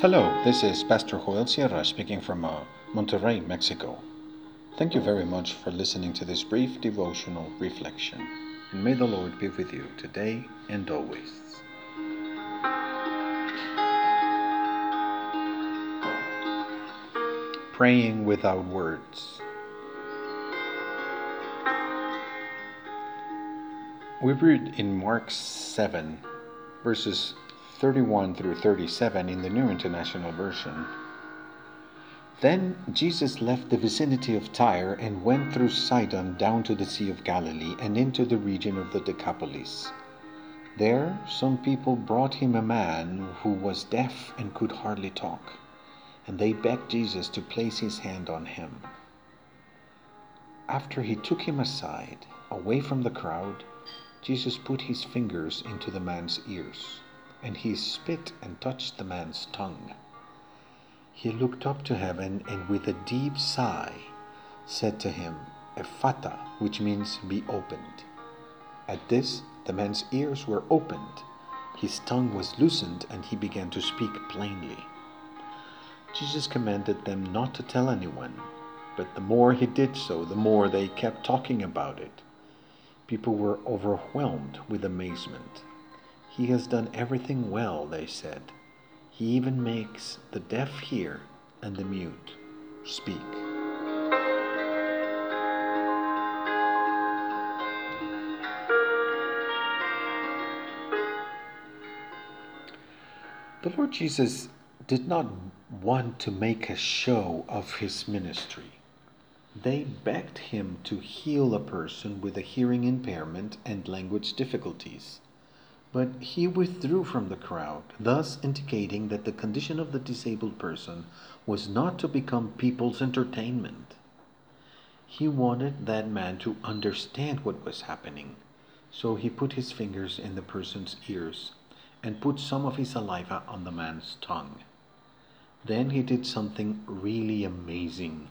Hello, this is Pastor Joel Sierra speaking from uh, Monterrey, Mexico. Thank you very much for listening to this brief devotional reflection, and may the Lord be with you today and always. Praying without words. We read in Mark 7, verses 31 through 37 in the New International Version. Then Jesus left the vicinity of Tyre and went through Sidon down to the Sea of Galilee and into the region of the Decapolis. There, some people brought him a man who was deaf and could hardly talk, and they begged Jesus to place his hand on him. After he took him aside, away from the crowd, Jesus put his fingers into the man's ears and he spit and touched the man's tongue. He looked up to heaven and with a deep sigh said to him, Ephphatha, which means be opened. At this, the man's ears were opened, his tongue was loosened, and he began to speak plainly. Jesus commanded them not to tell anyone, but the more he did so, the more they kept talking about it. People were overwhelmed with amazement. He has done everything well, they said. He even makes the deaf hear and the mute speak. The Lord Jesus did not want to make a show of his ministry. They begged him to heal a person with a hearing impairment and language difficulties. But he withdrew from the crowd, thus indicating that the condition of the disabled person was not to become people's entertainment. He wanted that man to understand what was happening, so he put his fingers in the person's ears and put some of his saliva on the man's tongue. Then he did something really amazing.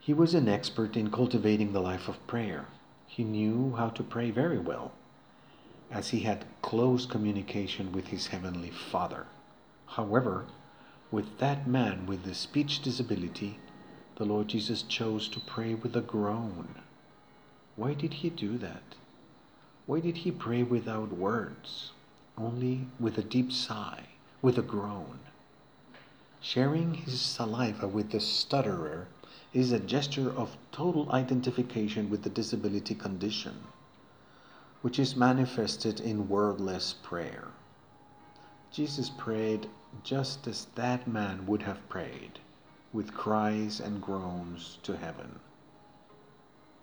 He was an expert in cultivating the life of prayer. He knew how to pray very well as he had close communication with his heavenly Father. However, with that man with the speech disability, the Lord Jesus chose to pray with a groan. Why did he do that? Why did he pray without words, only with a deep sigh, with a groan? Sharing his saliva with the stutterer is a gesture of total identification with the disability condition which is manifested in wordless prayer. Jesus prayed just as that man would have prayed, with cries and groans to heaven.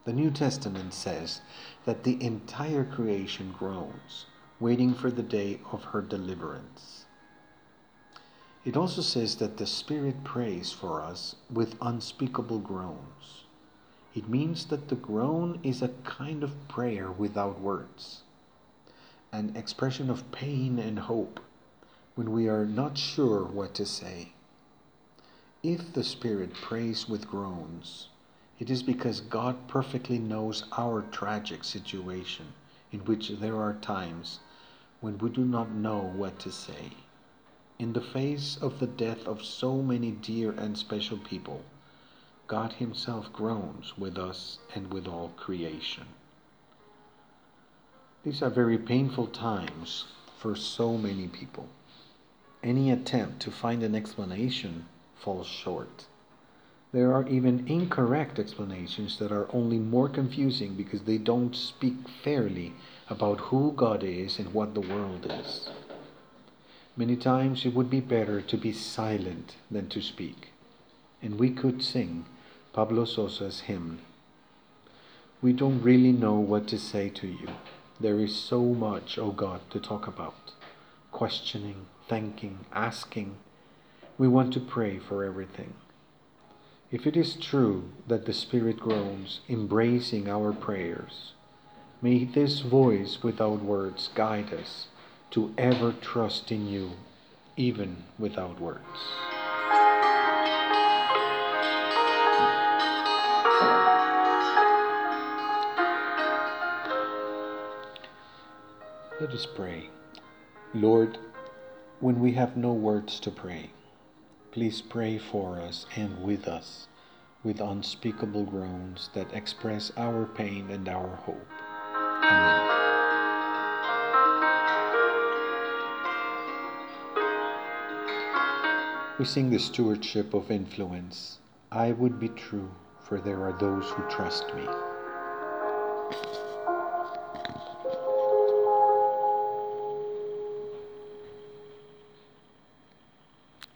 The New Testament says that the entire creation groans, waiting for the day of her deliverance. It also says that the Spirit prays for us with unspeakable groans. It means that the groan is a kind of prayer without words, an expression of pain and hope when we are not sure what to say. If the Spirit prays with groans, it is because God perfectly knows our tragic situation, in which there are times when we do not know what to say. In the face of the death of so many dear and special people, God Himself groans with us and with all creation. These are very painful times for so many people. Any attempt to find an explanation falls short. There are even incorrect explanations that are only more confusing because they don't speak fairly about who God is and what the world is. Many times it would be better to be silent than to speak. And we could sing Pablo Sosa's hymn. We don't really know what to say to you. There is so much, O oh God, to talk about. Questioning, thanking, asking. We want to pray for everything. If it is true that the Spirit groans, embracing our prayers, may this voice without words guide us to ever trust in you, even without words. Let us pray. Lord, when we have no words to pray, please pray for us and with us with unspeakable groans that express our pain and our hope. Amen. We sing the stewardship of influence. I would be true, for there are those who trust me.